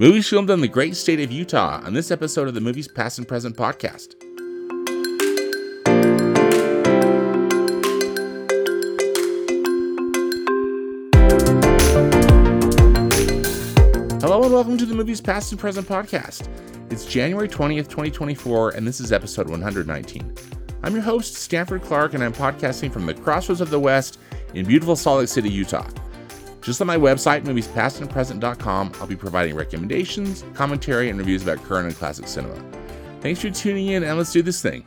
Movies filmed in the great state of Utah on this episode of the Movies Past and Present podcast. Hello and welcome to the Movies Past and Present podcast. It's January 20th, 2024, and this is episode 119. I'm your host, Stanford Clark, and I'm podcasting from the crossroads of the West in beautiful Salt Lake City, Utah. Just on my website, moviespastandpresent.com, I'll be providing recommendations, commentary, and reviews about current and classic cinema. Thanks for tuning in, and let's do this thing.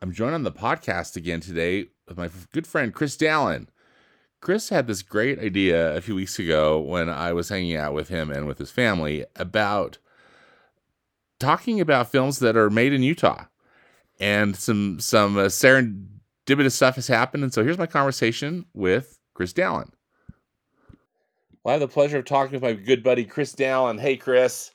I'm joined on the podcast again today with my good friend Chris Dallin. Chris had this great idea a few weeks ago when I was hanging out with him and with his family about talking about films that are made in Utah. And some some uh, serendipitous stuff has happened, and so here's my conversation with Chris Dallin. Well, I have the pleasure of talking with my good buddy Chris Dallin. Hey, Chris.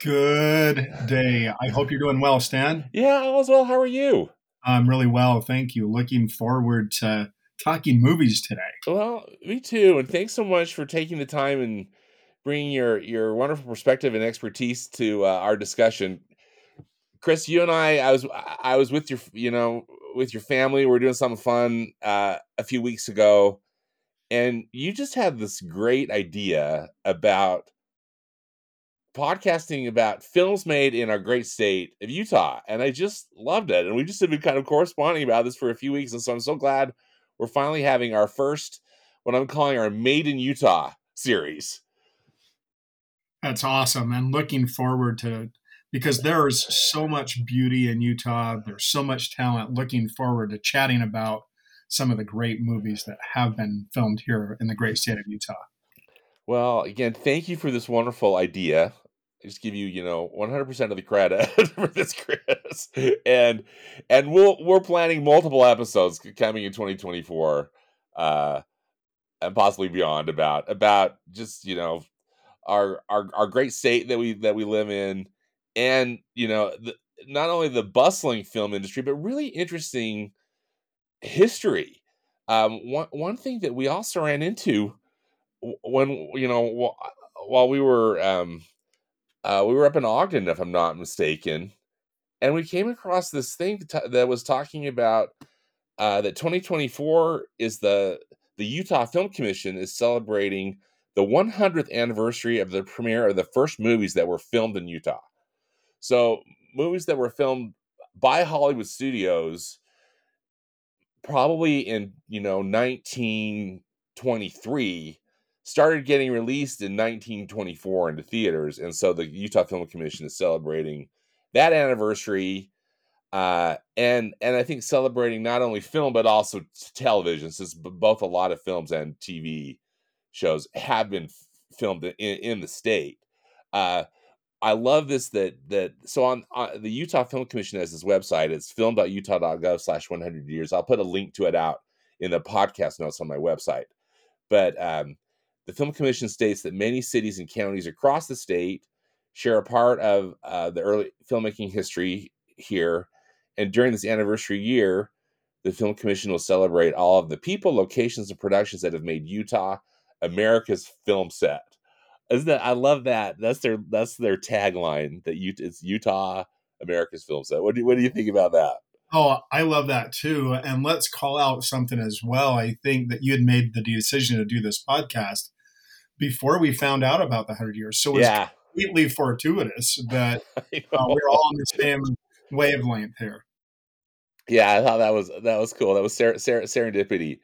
Good day. I hope you're doing well, Stan. Yeah, all is well. How are you? I'm really well, thank you. Looking forward to talking movies today. Well, me too. And thanks so much for taking the time and bringing your your wonderful perspective and expertise to uh, our discussion. Chris, you and I, I was I was with your you know with your family. We are doing something fun uh, a few weeks ago, and you just had this great idea about podcasting about films made in our great state of Utah, and I just loved it. And we just have been kind of corresponding about this for a few weeks, and so I'm so glad we're finally having our first, what I'm calling our Made in Utah series. That's awesome. And looking forward to because there's so much beauty in Utah. There's so much talent. Looking forward to chatting about some of the great movies that have been filmed here in the great state of Utah. Well, again, thank you for this wonderful idea. I just give you, you know, 100% of the credit for this, Chris. And and we'll we're planning multiple episodes coming in 2024 uh and possibly beyond about about just, you know, our our our great state that we that we live in, and you know, the, not only the bustling film industry, but really interesting history. Um, one one thing that we also ran into when you know while we were um, uh, we were up in Ogden, if I'm not mistaken, and we came across this thing that was talking about uh, that 2024 is the the Utah Film Commission is celebrating the 100th anniversary of the premiere of the first movies that were filmed in Utah. So, movies that were filmed by Hollywood Studios probably in, you know, 1923 started getting released in 1924 into theaters and so the Utah Film Commission is celebrating that anniversary uh, and and I think celebrating not only film but also television since both a lot of films and TV shows have been filmed in, in the state. Uh, I love this that that so on, on, the Utah Film Commission has this website. It's film.utah.gov slash 100 years. I'll put a link to it out in the podcast notes on my website. But um, the Film Commission states that many cities and counties across the state share a part of uh, the early filmmaking history here. And during this anniversary year, the Film Commission will celebrate all of the people, locations, and productions that have made Utah America's film set. Isn't that I love that. That's their that's their tagline that you it's Utah America's film set. What do what do you think about that? Oh, I love that too. And let's call out something as well. I think that you had made the decision to do this podcast before we found out about the 100 years. So it's yeah. completely fortuitous that uh, we're all on the same wavelength here. Yeah, I thought that was that was cool. That was ser- ser- serendipity.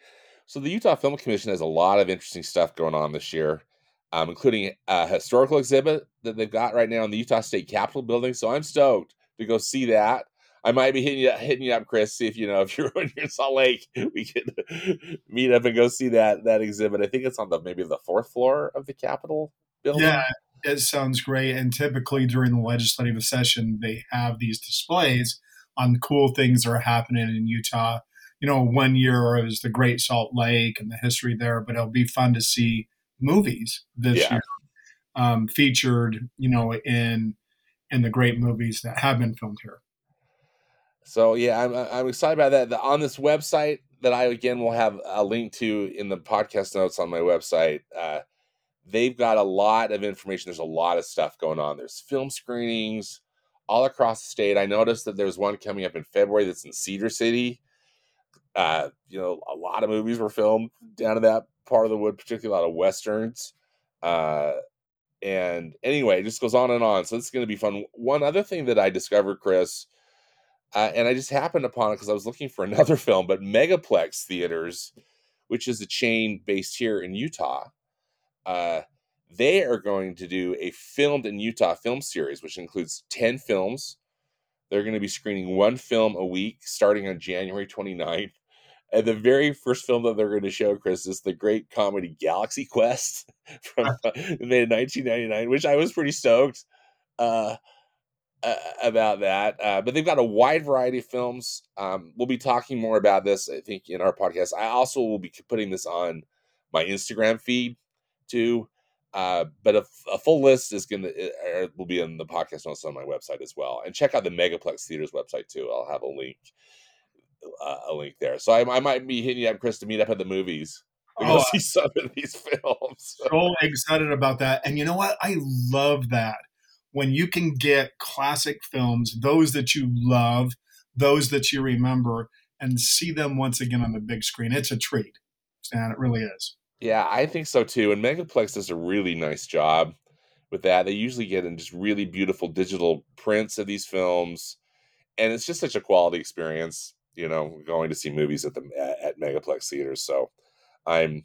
So the Utah Film Commission has a lot of interesting stuff going on this year, um, including a historical exhibit that they've got right now in the Utah State Capitol building. So I'm stoked to go see that. I might be hitting you hitting you up, Chris. See if you know if you're when you're in Salt Lake, we could meet up and go see that that exhibit. I think it's on the maybe the fourth floor of the Capitol building. Yeah, it sounds great. And typically during the legislative session, they have these displays on cool things that are happening in Utah you know, one year it was the Great Salt Lake and the history there, but it'll be fun to see movies this yeah. year um, featured, you know, in in the great movies that have been filmed here. So yeah, I'm I'm excited about that. The, on this website that I again will have a link to in the podcast notes on my website. Uh, they've got a lot of information. There's a lot of stuff going on. There's film screenings all across the state. I noticed that there's one coming up in February that's in Cedar City. Uh, you know, a lot of movies were filmed down in that part of the wood, particularly a lot of westerns. Uh, and anyway, it just goes on and on. So it's going to be fun. One other thing that I discovered, Chris, uh, and I just happened upon it because I was looking for another film, but Megaplex Theaters, which is a chain based here in Utah, uh, they are going to do a filmed in Utah film series, which includes 10 films. They're going to be screening one film a week starting on January 29th. And the very first film that they're going to show, Chris, is the great comedy Galaxy Quest from made in 1999, which I was pretty stoked uh, uh, about that. Uh, but they've got a wide variety of films. Um, we'll be talking more about this, I think, in our podcast. I also will be putting this on my Instagram feed too. Uh, but a, a, full list is going to uh, will be in the podcast notes on my website as well. And check out the Megaplex Theaters website too. I'll have a link uh, a link there. So I, I, might be hitting you up, Chris, to meet up at the movies. To oh, see some of these films. so excited about that. And you know what? I love that when you can get classic films, those that you love, those that you remember, and see them once again on the big screen. It's a treat, and it really is. Yeah, I think so too. And Megaplex does a really nice job with that. They usually get in just really beautiful digital prints of these films, and it's just such a quality experience. You know, going to see movies at the at, Megaplex theaters. So, I'm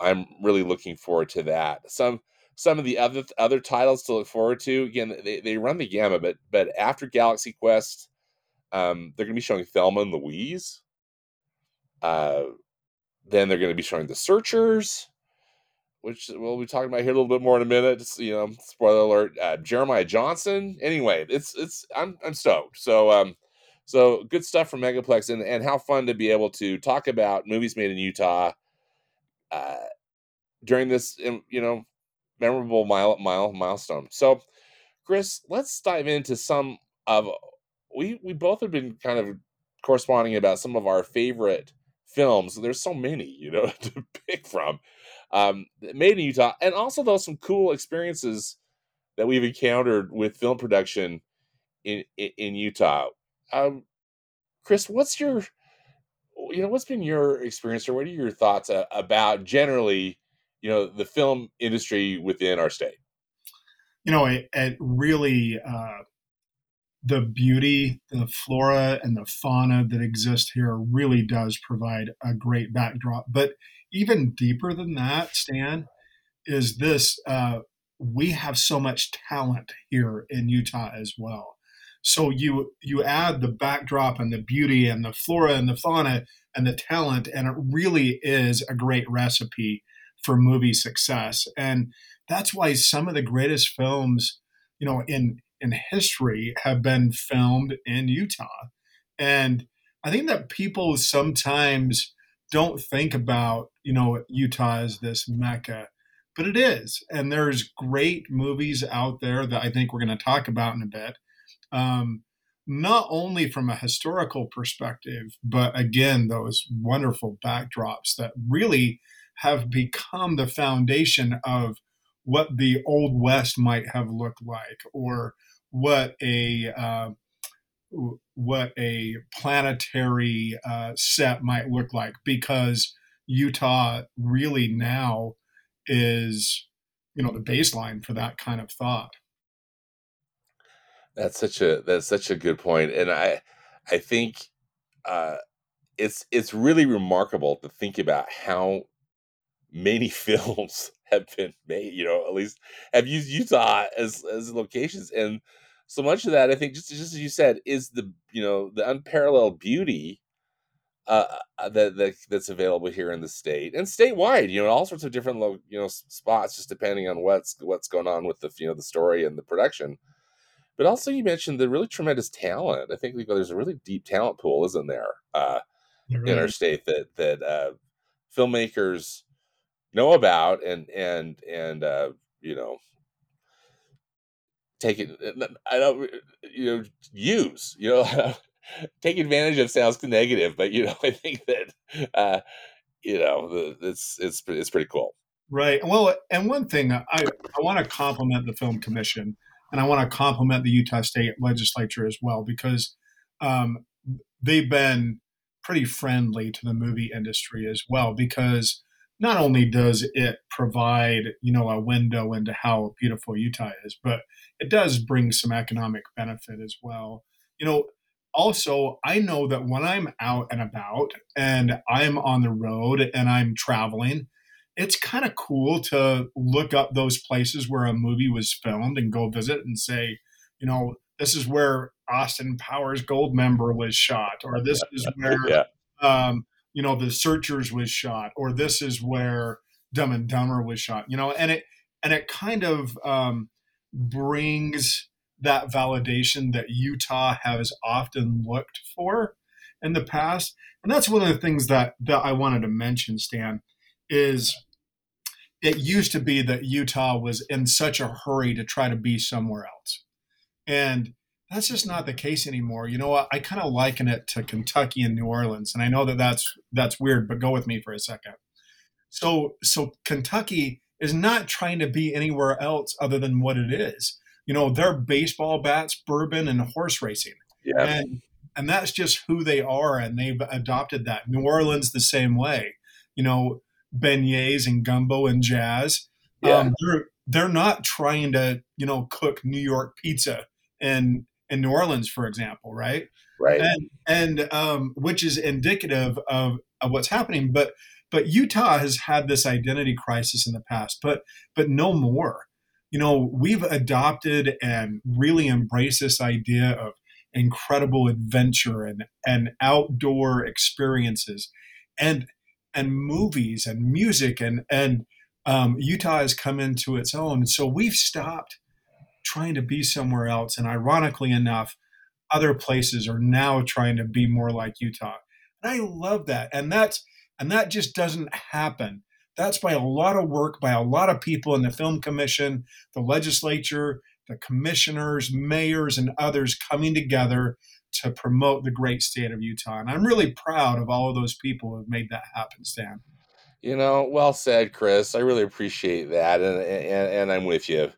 I'm really looking forward to that. Some some of the other other titles to look forward to. Again, they, they run the gamut, but but after Galaxy Quest, um, they're going to be showing Thelma and Louise. Uh, then they're going to be showing the Searchers, which we'll be talking about here a little bit more in a minute. Just, you know, spoiler alert: uh, Jeremiah Johnson. Anyway, it's it's I'm I'm stoked. So um, so good stuff from Megaplex, and and how fun to be able to talk about movies made in Utah. Uh, during this, um, you know, memorable mile mile milestone. So, Chris, let's dive into some of we we both have been kind of corresponding about some of our favorite films. There's so many, you know, to pick from. Um, made in Utah, and also those some cool experiences that we've encountered with film production in in, in Utah. Um, Chris, what's your you know what's been your experience, or what are your thoughts uh, about generally, you know, the film industry within our state? You know, it, it really uh, the beauty, the flora, and the fauna that exist here really does provide a great backdrop. But even deeper than that, Stan, is this uh, we have so much talent here in Utah as well. So you you add the backdrop and the beauty and the flora and the fauna and the talent, and it really is a great recipe for movie success. And that's why some of the greatest films, you know, in in history have been filmed in Utah. And I think that people sometimes don't think about, you know, Utah as this mecca, but it is. And there's great movies out there that I think we're going to talk about in a bit. Um, not only from a historical perspective, but again, those wonderful backdrops that really have become the foundation of what the Old West might have looked like, or what a uh, what a planetary uh, set might look like because Utah really now is you know the baseline for that kind of thought. That's such a that's such a good point, and I I think uh, it's it's really remarkable to think about how many films have been made. You know, at least have used Utah as as locations, and so much of that i think just just as you said is the you know the unparalleled beauty uh, uh that, that that's available here in the state and statewide you know all sorts of different lo- you know spots just depending on what's what's going on with the you know the story and the production but also you mentioned the really tremendous talent i think there's a really deep talent pool isn't there uh right. in our state that that uh filmmakers know about and and and uh you know take it i don't you know use you know take advantage of sounds negative, but you know, I think that uh, you know, it's it's it's pretty cool. Right. Well, and one thing I I want to compliment the film commission, and I want to compliment the Utah State Legislature as well because um, they've been pretty friendly to the movie industry as well because not only does it provide you know a window into how beautiful Utah is, but it does bring some economic benefit as well. You know, also I know that when I'm out and about and I'm on the road and I'm traveling, it's kind of cool to look up those places where a movie was filmed and go visit and say, you know, this is where Austin Powers Goldmember was shot, or this is where yeah. um, you know the Searchers was shot, or this is where Dumb and Dumber was shot. You know, and it and it kind of um, brings that validation that Utah has often looked for in the past, and that's one of the things that that I wanted to mention, Stan, is it used to be that Utah was in such a hurry to try to be somewhere else. And that's just not the case anymore. You know what? I kind of liken it to Kentucky and New Orleans, and I know that that's that's weird, but go with me for a second. So, so Kentucky is not trying to be anywhere else other than what it is. You know, they're baseball bats, bourbon, and horse racing. Yeah. And and that's just who they are, and they've adopted that. New Orleans the same way. You know, beignets and gumbo and jazz. Yeah. Um, they're they're not trying to you know cook New York pizza and in New Orleans, for example, right? Right. And and um, which is indicative of of what's happening. But but Utah has had this identity crisis in the past, but but no more. You know, we've adopted and really embraced this idea of incredible adventure and and outdoor experiences and and movies and music and and um, Utah has come into its own. So we've stopped trying to be somewhere else. And ironically enough, other places are now trying to be more like Utah. And I love that. And that's and that just doesn't happen. That's by a lot of work by a lot of people in the film commission, the legislature, the commissioners, mayors, and others coming together to promote the great state of Utah. And I'm really proud of all of those people who have made that happen, Stan. You know, well said, Chris. I really appreciate that, and and, and I'm with you.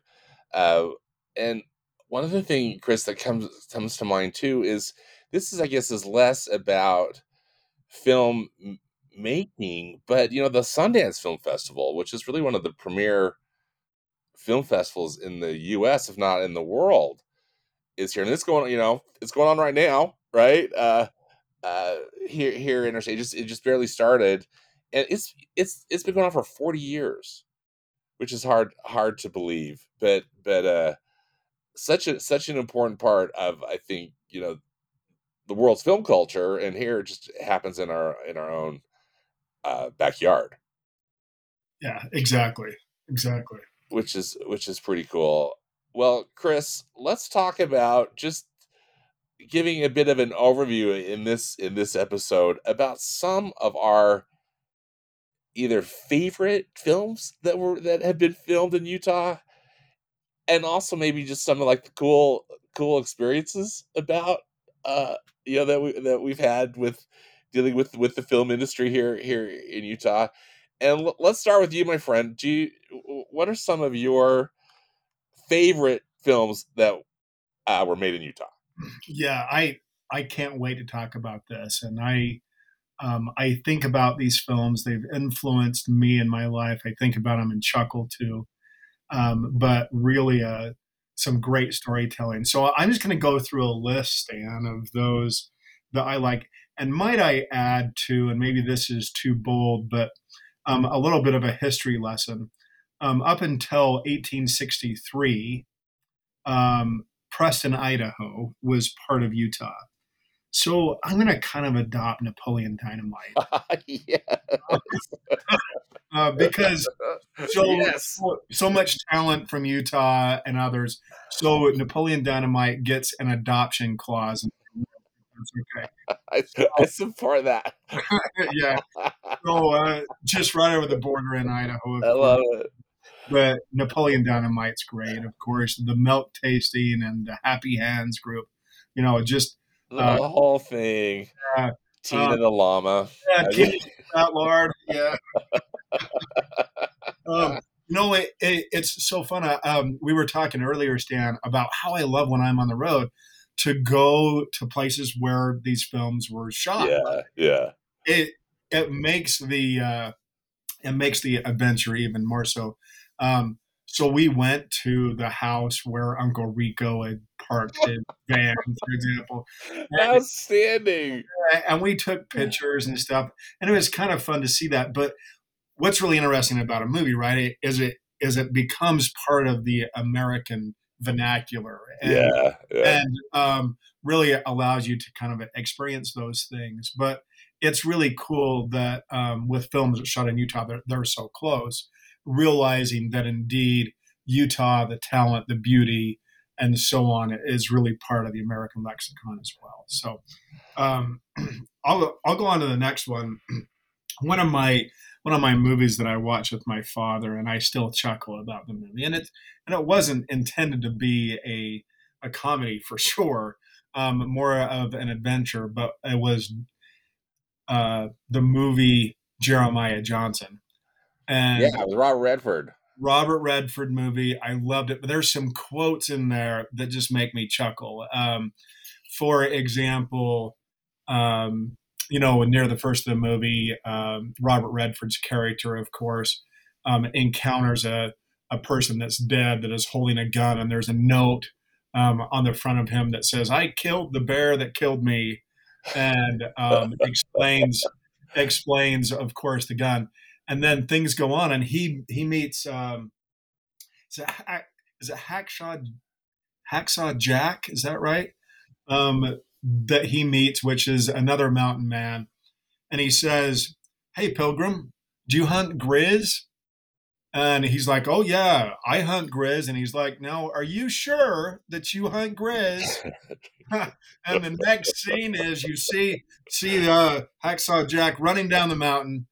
Uh, and one other thing, Chris, that comes comes to mind too is this is, I guess, is less about film making, but you know, the Sundance Film Festival, which is really one of the premier film festivals in the U.S., if not in the world, is here, and it's going. You know, it's going on right now, right? Uh, uh, here, here in our state, it just it just barely started, and it's it's it's been going on for forty years, which is hard hard to believe, but but uh such a such an important part of I think you know the world's film culture, and here it just happens in our in our own uh, backyard. Yeah, exactly, exactly. Which is which is pretty cool. Well, Chris, let's talk about just giving a bit of an overview in this in this episode about some of our either favorite films that were that have been filmed in Utah and also maybe just some of like the cool cool experiences about uh you know that we that we've had with dealing with with the film industry here here in Utah. And l- let's start with you, my friend. Do you, what are some of your favorite films that uh, were made in Utah? Yeah, I I can't wait to talk about this, and I um, I think about these films. They've influenced me in my life. I think about them and chuckle too um, but really uh, some great storytelling. So I'm just going to go through a list, Stan, of those that I like. And might I add to, and maybe this is too bold, but um, a little bit of a history lesson. Um, up until 1863, um, Preston, Idaho was part of Utah. So I'm going to kind of adopt Napoleon Dynamite. yes. uh, because so, yes. so, so much talent from Utah and others. So Napoleon Dynamite gets an adoption clause. okay. I, I support that. yeah. So uh, just right over the border in Idaho. I love it. But Napoleon Dynamite's great, of course. The milk tasting and the Happy Hands group, you know, just the uh, whole thing. Yeah. Tina uh, the llama. Yeah, Tina that Lord. Yeah. um, you know, it, it, it's so fun. Uh, um, we were talking earlier, Stan, about how I love when I'm on the road to go to places where these films were shot. Yeah, yeah. It it makes the uh, it makes the adventure even more so. Um, so we went to the house where Uncle Rico had parked his van, for example. And, Outstanding. And we took pictures and stuff, and it was kind of fun to see that. But what's really interesting about a movie, right, is it is it becomes part of the American vernacular, and, yeah, yeah. and um, really allows you to kind of experience those things. But it's really cool that um, with films that shot in Utah, they're, they're so close, realizing that indeed Utah, the talent, the beauty, and so on is really part of the American lexicon as well. So um, I'll I'll go on to the next one. One of my one of my movies that I watch with my father, and I still chuckle about the movie. And it and it wasn't intended to be a a comedy for sure, um, more of an adventure, but it was uh, the movie Jeremiah Johnson. And yeah, it was Robert Redford. Robert Redford movie. I loved it, but there's some quotes in there that just make me chuckle. Um, for example, um, you know, near the first of the movie, um, Robert Redford's character, of course, um, encounters a, a person that's dead that is holding a gun, and there's a note um, on the front of him that says, "I killed the bear that killed me," and um, explains explains, of course, the gun. And then things go on, and he he meets um, is it, is it Hacksaw Hacksaw Jack? Is that right? Um, that he meets, which is another mountain man. And he says, Hey, Pilgrim, do you hunt grizz? And he's like, Oh, yeah, I hunt grizz. And he's like, Now, are you sure that you hunt grizz? and the next scene is you see see uh, Hacksaw Jack running down the mountain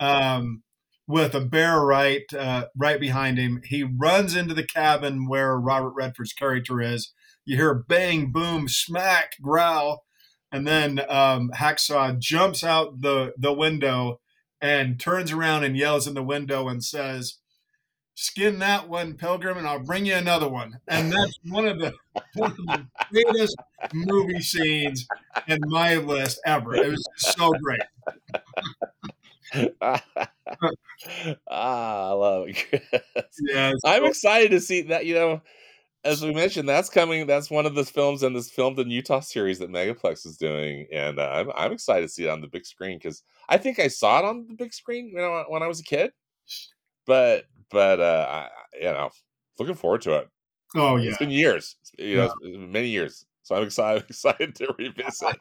um, with a bear right uh, right behind him. He runs into the cabin where Robert Redford's character is, you hear bang, boom, smack, growl, and then um, Hacksaw jumps out the the window and turns around and yells in the window and says, "Skin that one, Pilgrim, and I'll bring you another one." And that's one of the one of the greatest movie scenes in my list ever. It was so great. ah, I love it. yeah, I'm so- excited to see that. You know, as we mentioned, that's coming. That's one of the films in this filmed in Utah series that Megaplex is doing, and uh, I'm I'm excited to see it on the big screen because I think I saw it on the big screen when I, when I was a kid, but but uh, I, you know, looking forward to it. Oh yeah, it's been years, you know, yeah. many years. So I'm excited excited to revisit.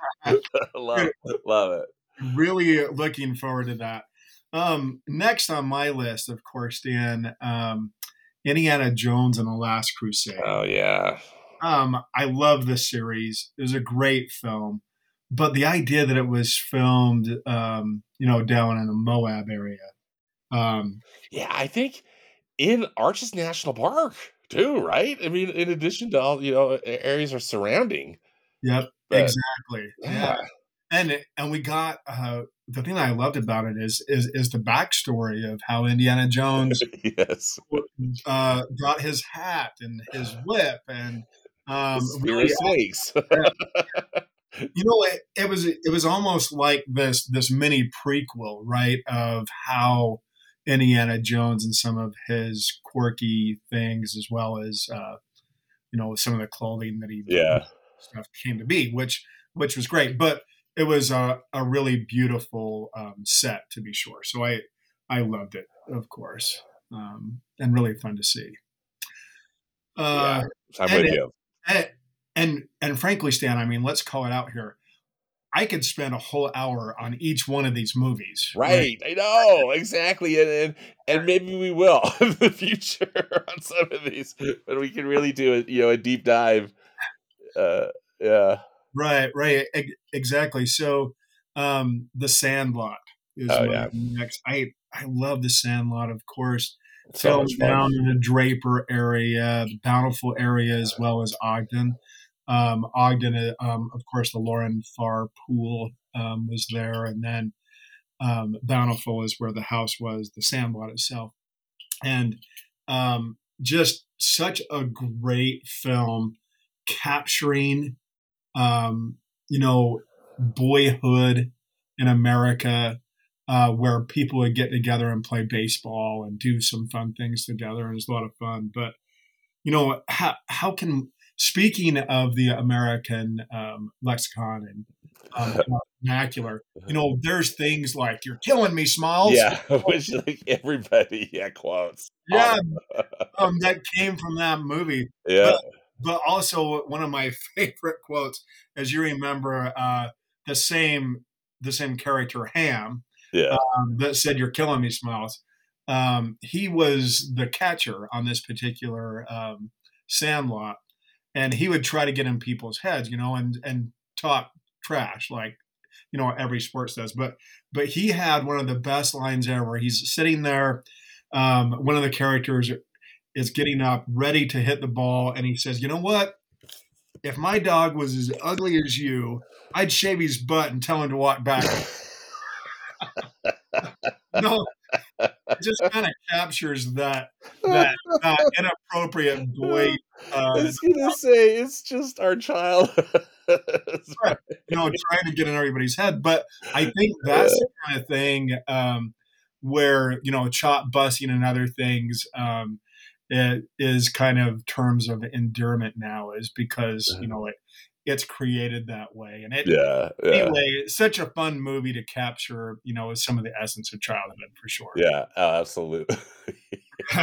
love love it. Really looking forward to that. Um, next on my list, of course, Stan. Um, Indiana Jones and the Last Crusade. Oh yeah. Um, I love this series. It was a great film, but the idea that it was filmed, um, you know, down in the Moab area. Um, yeah, I think in Arches National Park too, right? I mean, in addition to all you know areas are surrounding. Yep, but, exactly. Yeah. yeah. And and we got uh, the thing that I loved about it is is is the backstory of how Indiana Jones yes. uh, got his hat and his whip and um, really snakes. you know, it, it was it was almost like this this mini prequel, right, of how Indiana Jones and some of his quirky things, as well as uh, you know some of the clothing that he yeah. stuff came to be, which which was great, but it was a, a really beautiful um, set to be sure. So I I loved it, of course, um, and really fun to see. Uh, yeah, I'm and, with you. And, and and frankly, Stan, I mean, let's call it out here. I could spend a whole hour on each one of these movies. Right. right? I know. Exactly. And, and and maybe we will in the future on some of these when we can really do a you know a deep dive. Uh yeah. Right, right, e- exactly. So, um, the Sandlot is oh, yeah. next. I I love the Sandlot, of course. So down in the Draper area, the Bountiful area, as well as Ogden. um, Ogden, uh, um, of course, the Lorin Farr pool um, was there, and then um, Bountiful is where the house was, the Sandlot itself, and um, just such a great film capturing, um, you know, boyhood in America. Uh, where people would get together and play baseball and do some fun things together, and it's a lot of fun. But you know, how how can speaking of the American um, lexicon and um, vernacular, you know, there's things like "You're killing me, Smalls." Yeah, which like everybody yeah quotes. Yeah, um, that came from that movie. Yeah, but, but, also one of my favorite quotes, as you remember, uh, the same the same character Ham. Yeah, um, that said, "You're killing me, Smalls." Um, he was the catcher on this particular um, Sandlot, and he would try to get in people's heads, you know, and and talk trash like you know every sports does. But but he had one of the best lines ever. He's sitting there. Um, one of the characters is getting up, ready to hit the ball, and he says, "You know what? If my dog was as ugly as you, I'd shave his butt and tell him to walk back." no, it just kind of captures that that uh, inappropriate boy. Uh, I was gonna say it's just our child, right. you know, trying to get in everybody's head. But I think that's the kind of thing um, where you know, chop busting and other things. Um, is kind of terms of endearment now is because you know it it's created that way. And it, yeah, yeah. anyway, it's such a fun movie to capture, you know, some of the essence of childhood for sure. Yeah, absolutely.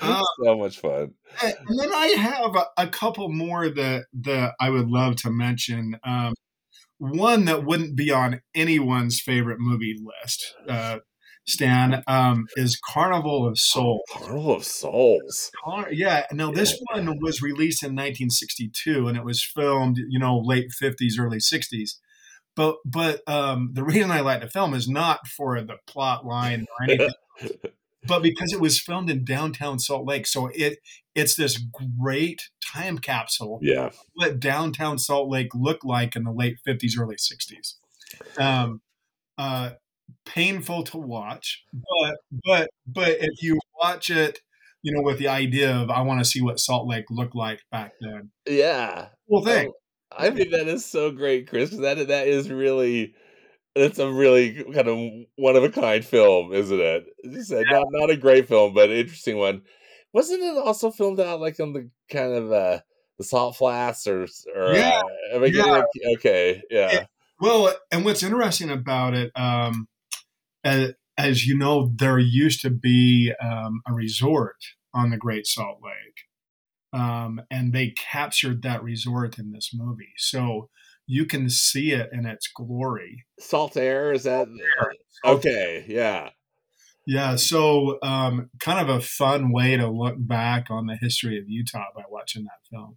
uh, so much fun. And then I have a, a, couple more that that I would love to mention. Um, one that wouldn't be on anyone's favorite movie list. Uh, Stan, um, is Carnival of Souls. Oh, Carnival of Souls. Car- yeah. Now this one was released in 1962, and it was filmed, you know, late 50s, early 60s. But but um, the reason I like the film is not for the plot line or anything, but because it was filmed in downtown Salt Lake. So it it's this great time capsule. Yeah. What downtown Salt Lake looked like in the late 50s, early 60s. Um, uh, painful to watch, but but but if you watch it, you know, with the idea of I want to see what Salt Lake looked like back then. Yeah. Cool thing. Oh, I think that is so great, Chris. That that is really it's a really kind of one of a kind film, isn't it? You said yeah. not not a great film, but interesting one. Wasn't it also filmed out like on the kind of uh the salt flats or or yeah, uh, yeah. okay yeah it, well and what's interesting about it um as, as you know, there used to be um, a resort on the Great Salt Lake, um, and they captured that resort in this movie. So you can see it in its glory. Saltair is that okay? Yeah, yeah. So um, kind of a fun way to look back on the history of Utah by watching that film.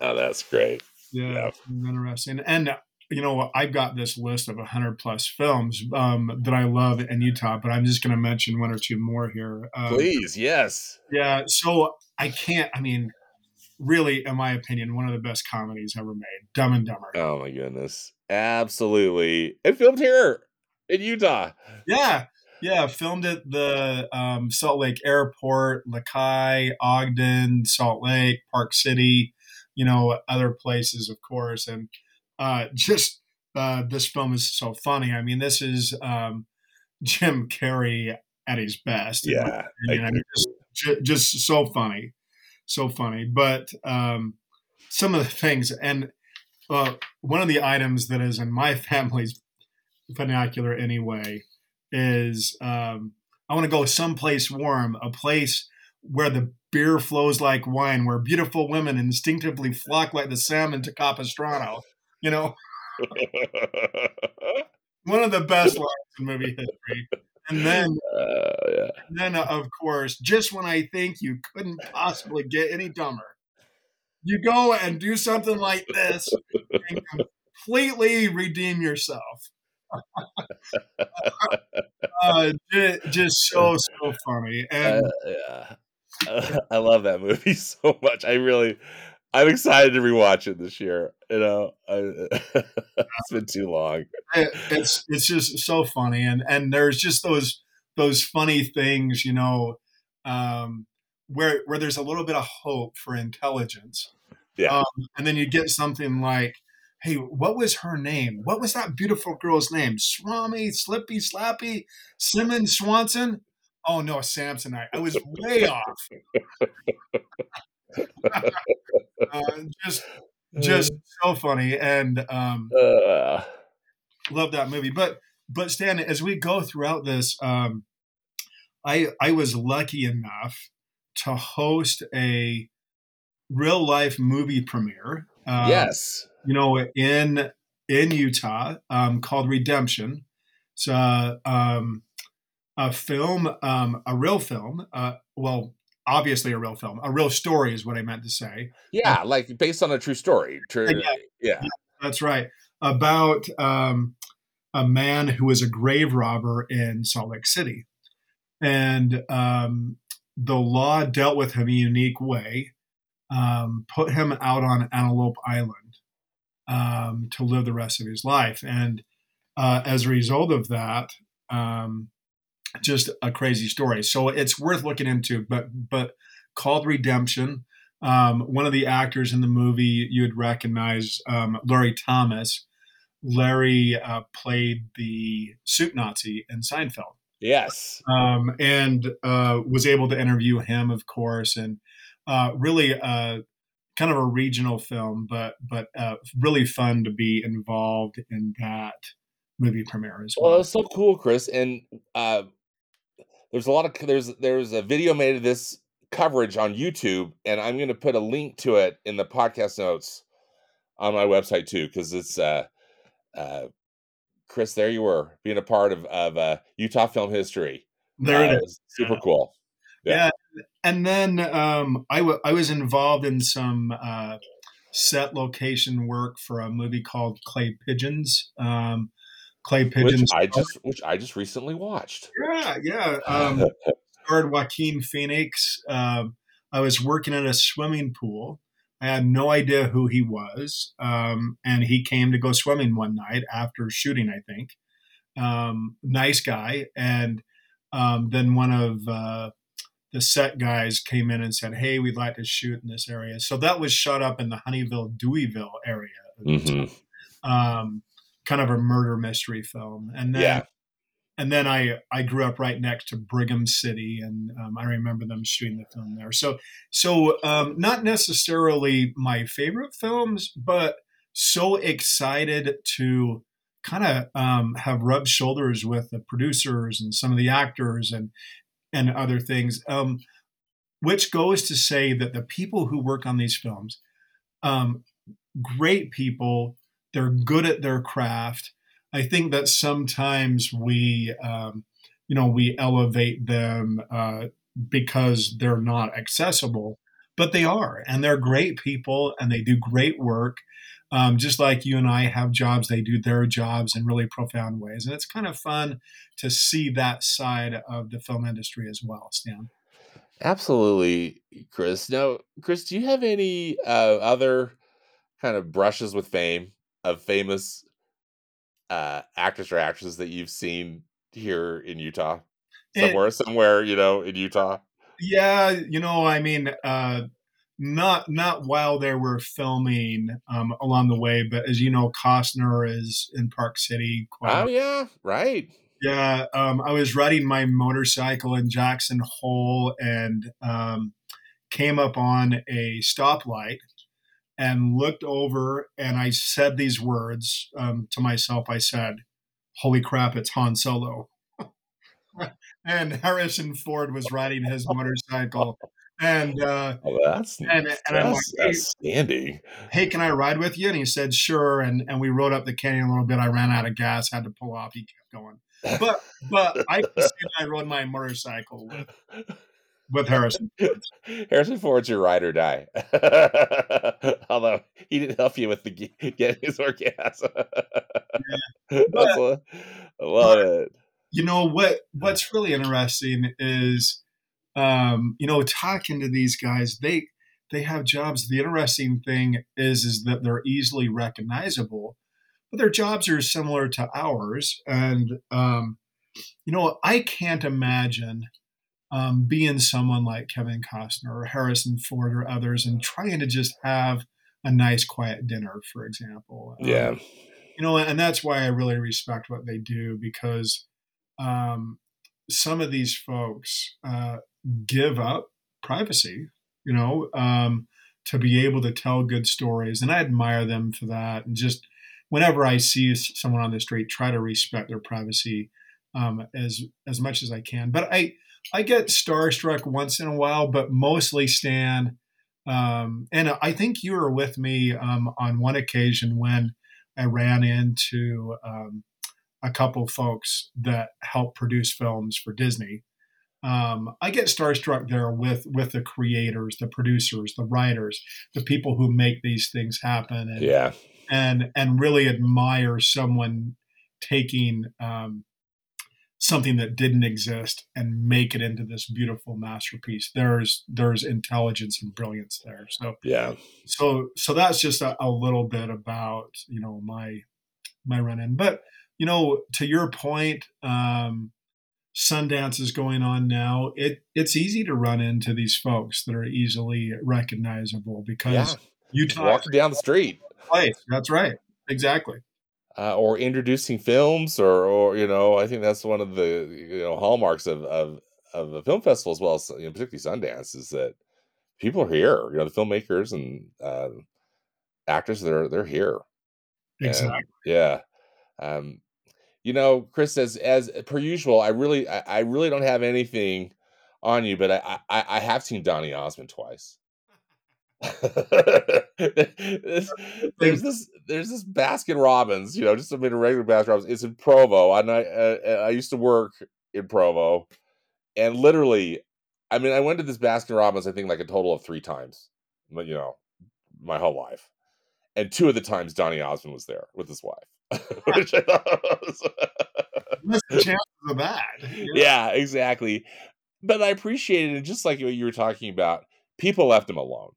Oh, that's great. Yeah, yeah. interesting. And you know, I've got this list of 100 plus films um, that I love in Utah, but I'm just going to mention one or two more here. Um, Please, yes. Yeah. So I can't, I mean, really, in my opinion, one of the best comedies ever made Dumb and Dumber. Oh, my goodness. Absolutely. It filmed here in Utah. Yeah. Yeah. Filmed at the um, Salt Lake Airport, Lakai, Ogden, Salt Lake, Park City, you know, other places, of course. And, uh, just uh, this film is so funny. I mean, this is um, Jim Carrey at his best. Yeah, I mean, just, just, so funny, so funny. But um, some of the things, and uh, one of the items that is in my family's vernacular anyway is um, I want to go someplace warm, a place where the beer flows like wine, where beautiful women instinctively flock like the salmon to Capistrano you know, one of the best lines in movie history. And then, uh, yeah. and then uh, of course, just when I think you couldn't possibly get any dumber, you go and do something like this and completely redeem yourself. uh, just so so funny and uh, yeah, I love that movie so much. I really, I'm excited to rewatch it this year. You know, I, it's been too long. It, it's it's just so funny, and and there's just those those funny things, you know, um, where where there's a little bit of hope for intelligence. Yeah. Um, and then you get something like, "Hey, what was her name? What was that beautiful girl's name? Swami, Slippy, Slappy, Simmons, Swanson." Oh no, Samsonite. I was way off. uh, just just so funny and um Uh, love that movie. But but stan as we go throughout this um i i was lucky enough to host a real life movie premiere um, yes. you know in in utah um called redemption. It's a um a film um a real film uh well obviously a real film a real story is what i meant to say Yeah, like based on a true story. True. Yeah. Yeah. That's right. About um, a man who was a grave robber in Salt Lake City. And um, the law dealt with him a unique way, um, put him out on Antelope Island um, to live the rest of his life. And uh, as a result of that, um, just a crazy story. So it's worth looking into, but but called Redemption. Um, one of the actors in the movie you would recognize, um, Larry Thomas. Larry uh, played the Soup Nazi in Seinfeld, Yes. um, and uh, was able to interview him, of course, and uh, really uh, kind of a regional film, but but uh, really fun to be involved in that movie premiere as Well, well. it was so cool, Chris. And uh, there's a lot of there's there's a video made of this coverage on YouTube, and I'm going to put a link to it in the podcast notes on my website too, because it's uh, uh, Chris. There you were being a part of of uh, Utah film history. there Uh, it is. super cool. Yeah. And then um, I, w- I was involved in some uh, set location work for a movie called Clay Pigeons. Um, Clay Which Pigeons. I just which I just recently watched. yeah, yeah. Um, starred Joaquin Phoenix. Um, I was working at a swimming pool. I had no idea who he was. Um, and he came to go swimming one night after shooting, I think. Um, nice guy. And um, then one of uh, the set guys came in and said, Hey, we'd like to shoot in this area. So that was shot up in the Honeyville, Deweyville area. Mhm. Um, kind of a murder mystery film. And then Yeah. and then I I grew up right next to Brigham City, and um, I remember them shooting the film there. So so um, not necessarily my favorite films, but so excited to kind of um, have rubbed shoulders with the producers and some of the actors and and other things. Um, which goes to say that the people who work on these films, um, great people, they're good at their craft. I think that sometimes we, um, you know, we elevate them uh, because they're not accessible, but they are, and they're great people, and they do great work. Um, just like you and I have jobs, they do their jobs in really profound ways, and it's kind of fun to see that side of the film industry as well. Stan. Absolutely, Chris. Now, Chris, do you have any uh, other kind of brushes with fame of famous uh, actors or actresses that you've seen here in Utah? Eh. Somewhere, somewhere, you know, in Utah. Yeah, you know, I mean, uh, not not while they were filming um, along the way, but as you know, Costner is in Park City. Quite Oh yeah, right. Yeah, um, I was riding my motorcycle in Jackson Hole and um, came up on a stoplight and looked over and I said these words um, to myself. I said, "Holy crap, it's Han Solo!" and Harrison Ford was riding his motorcycle, and uh, Oh, that's and, and I'm like, that's hey, outstanding. hey, can I ride with you? And he said, sure. And and we rode up the canyon a little bit. I ran out of gas, had to pull off. He kept going. But but I can say that I rode my motorcycle with with Harrison. Harrison Ford's your ride or die. Although he didn't help you with the ge- getting his orgasm. gas. That's what- I love it. You know what? What's really interesting is, um, you know, talking to these guys. They they have jobs. The interesting thing is, is that they're easily recognizable, but their jobs are similar to ours. And, um, you know, I can't imagine um, being someone like Kevin Costner or Harrison Ford or others and trying to just have a nice, quiet dinner, for example. Yeah. Um, you know, and that's why I really respect what they do because um, some of these folks uh, give up privacy, you know, um, to be able to tell good stories. And I admire them for that. And just whenever I see someone on the street, try to respect their privacy um, as as much as I can. But I I get starstruck once in a while, but mostly Stan. Um, and I think you were with me um, on one occasion when I ran into um, a couple folks that help produce films for Disney. Um, I get starstruck there with with the creators, the producers, the writers, the people who make these things happen, and yeah, and and really admire someone taking um, something that didn't exist and make it into this beautiful masterpiece. There's there's intelligence and brilliance there. So yeah, so so that's just a, a little bit about you know my my run in, but you know, to your point, um, Sundance is going on now. It it's easy to run into these folks that are easily recognizable because yeah. talk walking down the street. Place. That's right. Exactly. Uh, or introducing films, or or you know, I think that's one of the you know hallmarks of of of the film festival as well, as, you know, particularly Sundance, is that people are here. You know, the filmmakers and uh, actors they're they're here. Exactly. And, yeah. Um, you know, Chris says, as per usual, I really, I, I really don't have anything on you, but I, I, I have seen Donny Osmond twice. there's, there's this there's this Baskin Robbins, you know, just a regular Baskin Robbins. It's in Provo, and I uh, I used to work in Provo, and literally, I mean, I went to this Baskin Robbins I think like a total of three times, but you know, my whole life, and two of the times Donny Osmond was there with his wife. which I thought was the chances of that. Yeah. yeah, exactly. But I appreciated it, just like what you were talking about. People left him alone,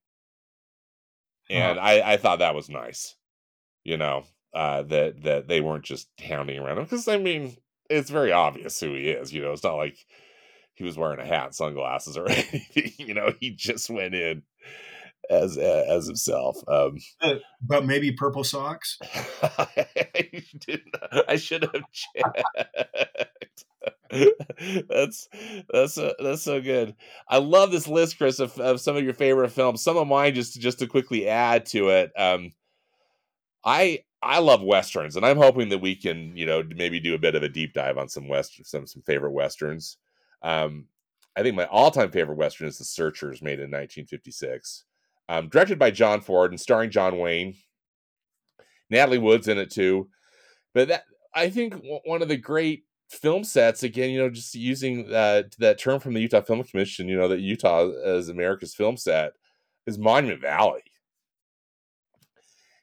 and huh. I, I thought that was nice. You know uh, that that they weren't just hounding around him because I mean it's very obvious who he is. You know, it's not like he was wearing a hat, sunglasses, or anything. You know, he just went in as as himself. Um, uh, but maybe purple socks. I, I should have checked. that's that's uh, that's so good. I love this list, Chris, of, of some of your favorite films. Some of mine, just just to quickly add to it. Um, I I love westerns, and I'm hoping that we can, you know, maybe do a bit of a deep dive on some west some some favorite westerns. Um, I think my all-time favorite western is The Searchers, made in 1956 um, directed by John Ford and starring John Wayne. Natalie Wood's in it too. But that I think one of the great film sets again, you know, just using uh, that term from the Utah Film Commission, you know, that Utah as America's film set is Monument Valley.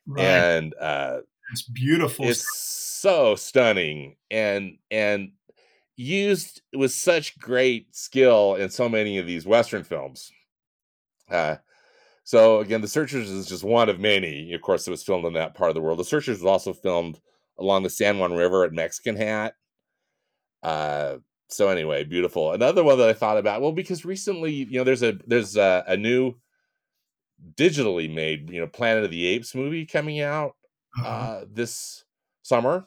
Right. And uh, it's beautiful. It's so stunning and and used with such great skill in so many of these Western films. Uh, so again, The Searchers is just one of many. Of course, it was filmed in that part of the world. The Searchers was also filmed along the San Juan River at Mexican Hat. Uh, so anyway, beautiful. Another one that I thought about, well, because recently, you know, there's a there's a, a new digitally made, you know, Planet of the Apes movie coming out uh-huh. uh, this summer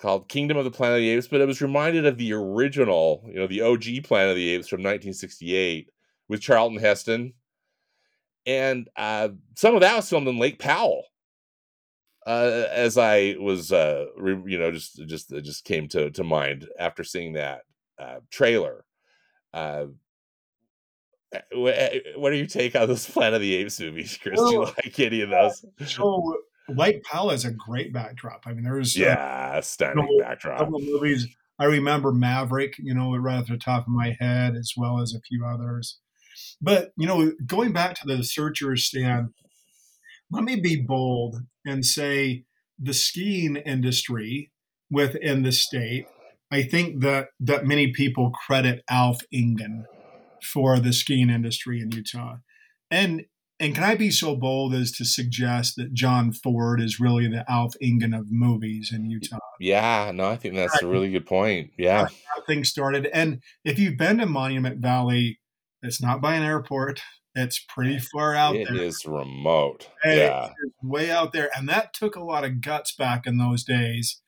called Kingdom of the Planet of the Apes, but it was reminded of the original, you know, the OG Planet of the Apes from 1968 with Charlton Heston and uh, some of that was filmed in Lake Powell. Uh, as I was, uh, re- you know, just just it just came to to mind after seeing that uh, trailer. Uh, eh, eh, what are your take on those Planet of the Apes movies, Chris? Well, Do you like any of those? So Lake Powell is a great backdrop. I mean, there's uh, yeah, stunning you know, backdrop. Couple movies. I remember Maverick, you know, right off the top of my head, as well as a few others. But, you know, going back to the searchers Stan, let me be bold and say the skiing industry within the state, I think that, that many people credit Alf Engen for the skiing industry in Utah. and and can I be so bold as to suggest that John Ford is really the Alf Engen of movies in Utah? Yeah, no, I think that's a really good point. Yeah. Things started. And if you've been to Monument Valley, it's not by an airport. It's pretty far out It there. is remote. And Yeah. it's way out there. And that took a lot of guts back in those days,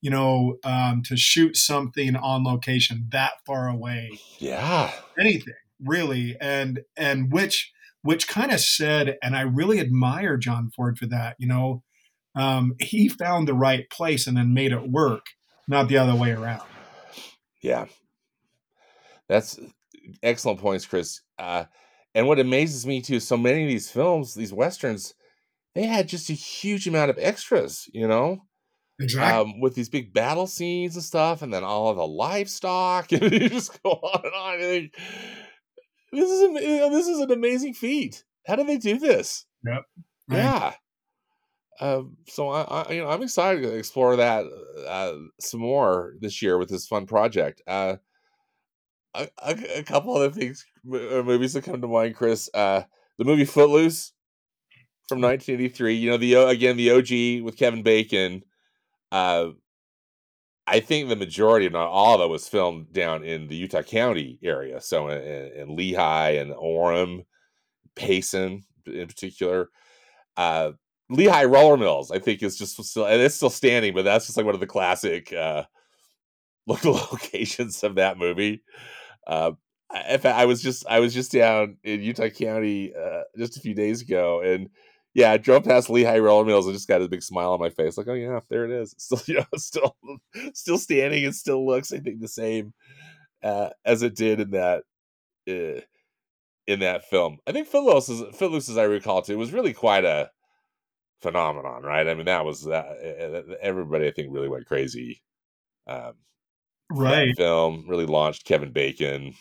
you know, um, to shoot something on location that far away. Yeah. Anything, really. And and which which kind of said, and I really admire John Ford for that, you know. Um, he found the right place and then made it work, not the other way around. Yeah. That's excellent points, Chris. Uh, and what amazes me too, so many of these films, these westerns, they had just a huge amount of extras, you know, Exactly. um, with these big battle scenes and stuff, and then all of the livestock, and you just go on and on. And this is am- this is an amazing feat. How do they do this? Right. Yeah. Um, so I, I, you know, I'm excited to explore that uh, some more this year with this fun project. Uh, a, a, a couple other things, uh, movies that come to mind, Chris. Uh, the movie Footloose from 1983. You know, the again the OG with Kevin Bacon. Uh, I think the majority, if not all of it, was filmed down in the Utah County area. So in, in, Lehi and Orem, Payson in particular. Uh, Lehi Roller Mills, I think, is just still and it's still standing, but that's just like one of the classic uh, local locations of that movie. Uh, I- in fact, I was just I was just down in Utah County uh, just a few days ago, and yeah, I drove past Lehi Roller Mills and just got a big smile on my face, like, oh yeah, there it is. Still, you know, still still standing. It still looks, I think, the same uh, as it did in that uh, in that film. I think Footloose, is, Footloose, as I recall, too, was really quite a phenomenon, right? I mean, that was uh, everybody. I think really went crazy. Um, that Right. film really launched Kevin Bacon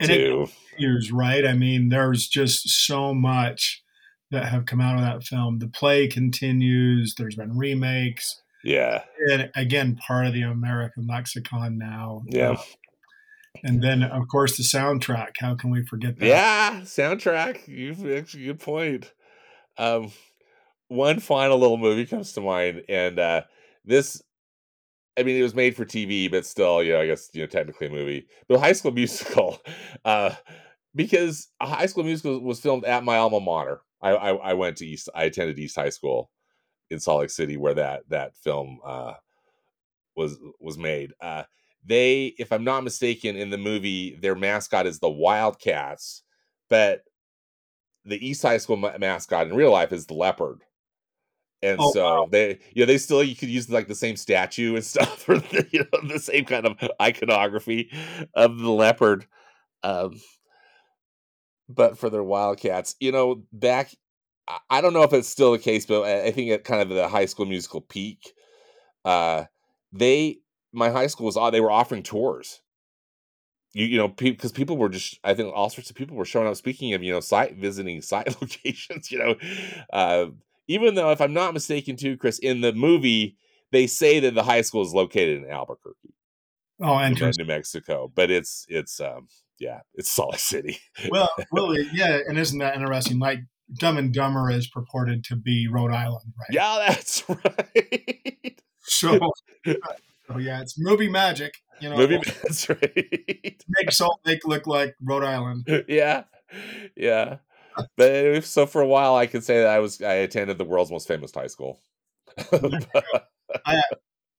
And too. years, right? I mean, there's just so much that have come out of that film. The play continues. There's been remakes, yeah, and again, part of the American lexicon now. yeah, Uh, and then, of course, the soundtrack. How can we forget that? yeah. Soundtrack. You've actually good point. Um, one final little movie comes to mind, and uh, this. I mean, it was made for TV, but still, you know, I guess you know, technically a movie. But High School Musical, uh, because High School Musical was filmed at my alma mater. I, I I went to East. I attended East High School in Salt Lake City, where that that film uh, was was made. Uh, they, if I'm not mistaken, in the movie, their mascot is the Wildcats, but the East High School ma- mascot in real life is the leopard. And Oh, so they, you know, they still you could use like the same statue and stuff, or the, you know, the same kind of iconography of the leopard. Um, but for their Wildcats, you know, back, I- don't know if it's still the case, but I I think at kind of the High School Musical peak, uh, they, my high school was, they were offering tours you, you know, because people were just, I think all sorts of people were showing up. Speaking of, you know, site visiting site locations, you know, uh, even though if I'm not mistaken, too, Chris, in the movie they say that the high school is located in Albuquerque, Oh, New. New Mexico, but it's it's um yeah, it's Salt Lake City. Well, well, yeah, and isn't that interesting? Like Dumb and Dumber is purported to be Rhode Island, right? yeah, that's right. So, so yeah, it's movie magic. You know, movie, that's right. make Salt Lake look like Rhode Island. yeah, yeah. But so for a while, I could say that I was I attended the world's most famous high school.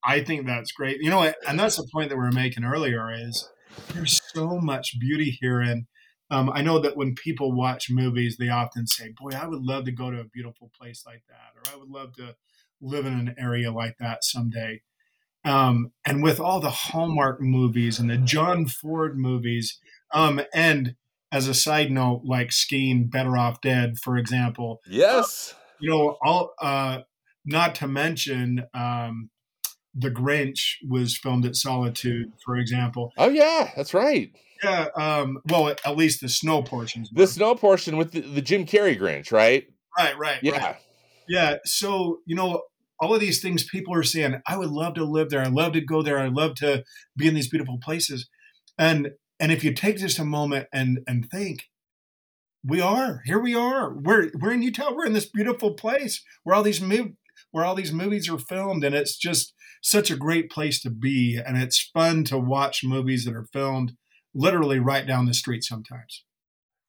I think that's great. You know what? And that's the point that we were making earlier is there's so much beauty here. And um, I know that when people watch movies, they often say, boy, I would love to go to a beautiful place like that, or I would love to live in an area like that someday. Um, and with all the Hallmark movies and the John Ford movies, um, and as a side note, like skiing Better Off Dead, for example, yes. you know, all uh, not to mention um, the Grinch was filmed at Solitude, for example. Oh yeah, that's right. Yeah, um, well, at least the snow portions. The snow portion with the, the Jim Carrey Grinch, right? right, right, Yeah. right. yeah. So you know, all of these things people are saying, I would love to live there. I'd love to go there. I'd love to be in these beautiful places. And and if you take just a moment and and think, We are. Here we are. We're we're in Utah. We're in this beautiful place where all these mov- where all these movies are filmed, and it's just such a great place to be. And it's fun to watch movies that are filmed literally right down the street sometimes.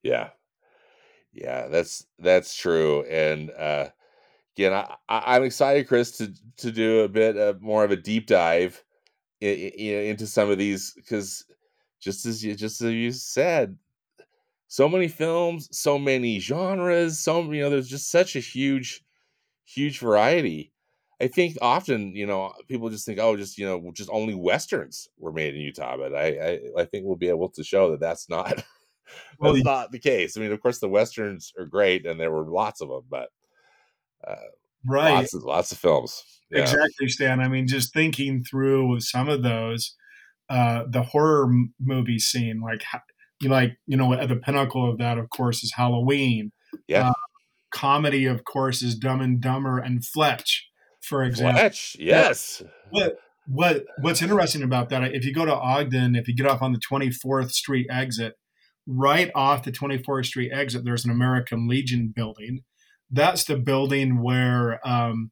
Yeah. Yeah, that's that's true. And uh again, I, I I'm excited, Chris, to to do a bit of more of a deep dive i- i- i- into some of these because just as you just as you said, so many films, so many genres, so you know, there's just such a huge, huge variety. I think often, you know, people just think, oh, just you know, just only westerns were made in Utah, but I, I, I think we'll be able to show that that's not Well, that's not the case. I mean, of course, the westerns are great, and there were lots of them, but uh, right. lots of lots of films. Yeah, Exactly, Stan. I mean, just thinking through some of those, uh, the horror m- movie scene, like you like you know at the pinnacle of that, of course, is Halloween. yeah. Uh, comedy, of course, is Dumb and Dumber and Fletch, for example. Fletch, yes, What what what's interesting about that? If you go to Ogden, if you get off on the Twenty Fourth Street exit, right off the Twenty Fourth Street exit, there's an American Legion building. That's the building where um,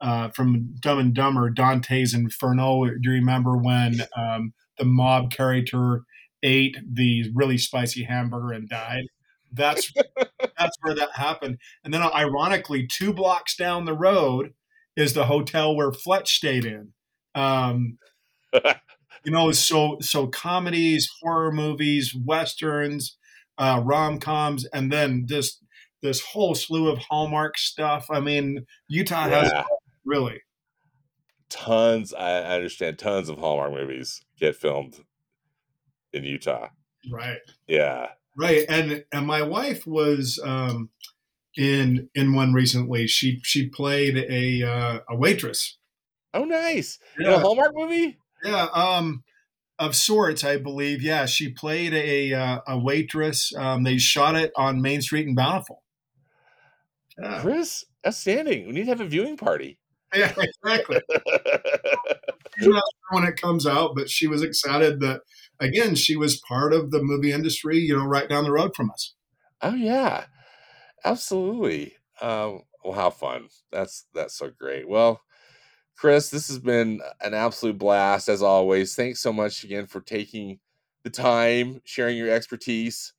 uh, from Dumb and Dumber, Dante's Inferno. Do you remember when um, the mob character ate the really spicy hamburger and died? That's that's where that happened. And then, ironically, two blocks down the road is the hotel where Fletch stayed in. Um, you know, so so comedies, horror movies, westerns, uh, rom coms, and then just this whole slew of Hallmark stuff. I mean, Utah has yeah. Really. Tons. I, understand. Tons of Hallmark movies get filmed in Utah. Right. Yeah. Right. And and my wife was um in in one recently. She she played a uh, a waitress. Oh, nice. In a Hallmark movie. Yeah, um of sorts, I believe. Yeah, she played a uh, a waitress. Um they shot it on Main Street in Bountiful. Yeah. Chris, outstanding. We need to have a viewing party. Yeah, exactly. She's not sure when it comes out, but she was excited that again she was part of the movie industry, you know, right down the road from us. oh yeah, absolutely. Um, well, how fun. That's that's so great. Well, Chris, this has been an absolute blast as always. Thanks so much again for taking the time, sharing your expertise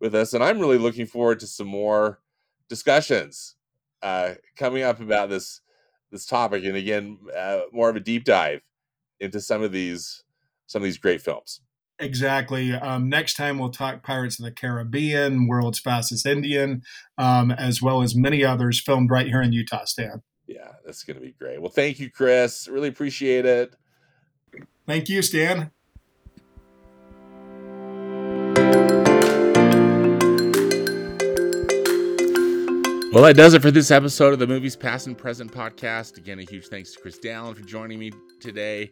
with us, and I'm really looking forward to some more discussions uh, coming up about this this topic, and again, uh, more of a deep dive into some of these some of these great films. Exactly. Um, next time we'll talk Pirates of the Caribbean, World's Fastest Indian, um, as well as many others filmed right here in Utah, Stan. Yeah, that's going to be great. Well, thank you, Chris. Really appreciate it. Thank you, Stan. Well, that does it for this episode of the Movies Past and Present podcast. Again, a huge thanks to Chris Dallin for joining me today.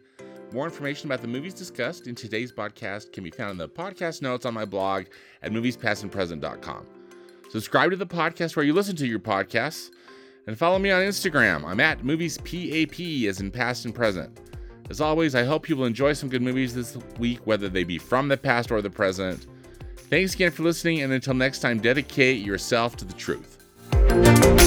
More information about the movies discussed in today's podcast can be found in the podcast notes on my blog at moviespastandpresent.com. Subscribe to the podcast where you listen to your podcasts and follow me on Instagram. I'm at moviespap as in past and present. As always, I hope you will enjoy some good movies this week, whether they be from the past or the present. Thanks again for listening, and until next time, dedicate yourself to the truth. Bye.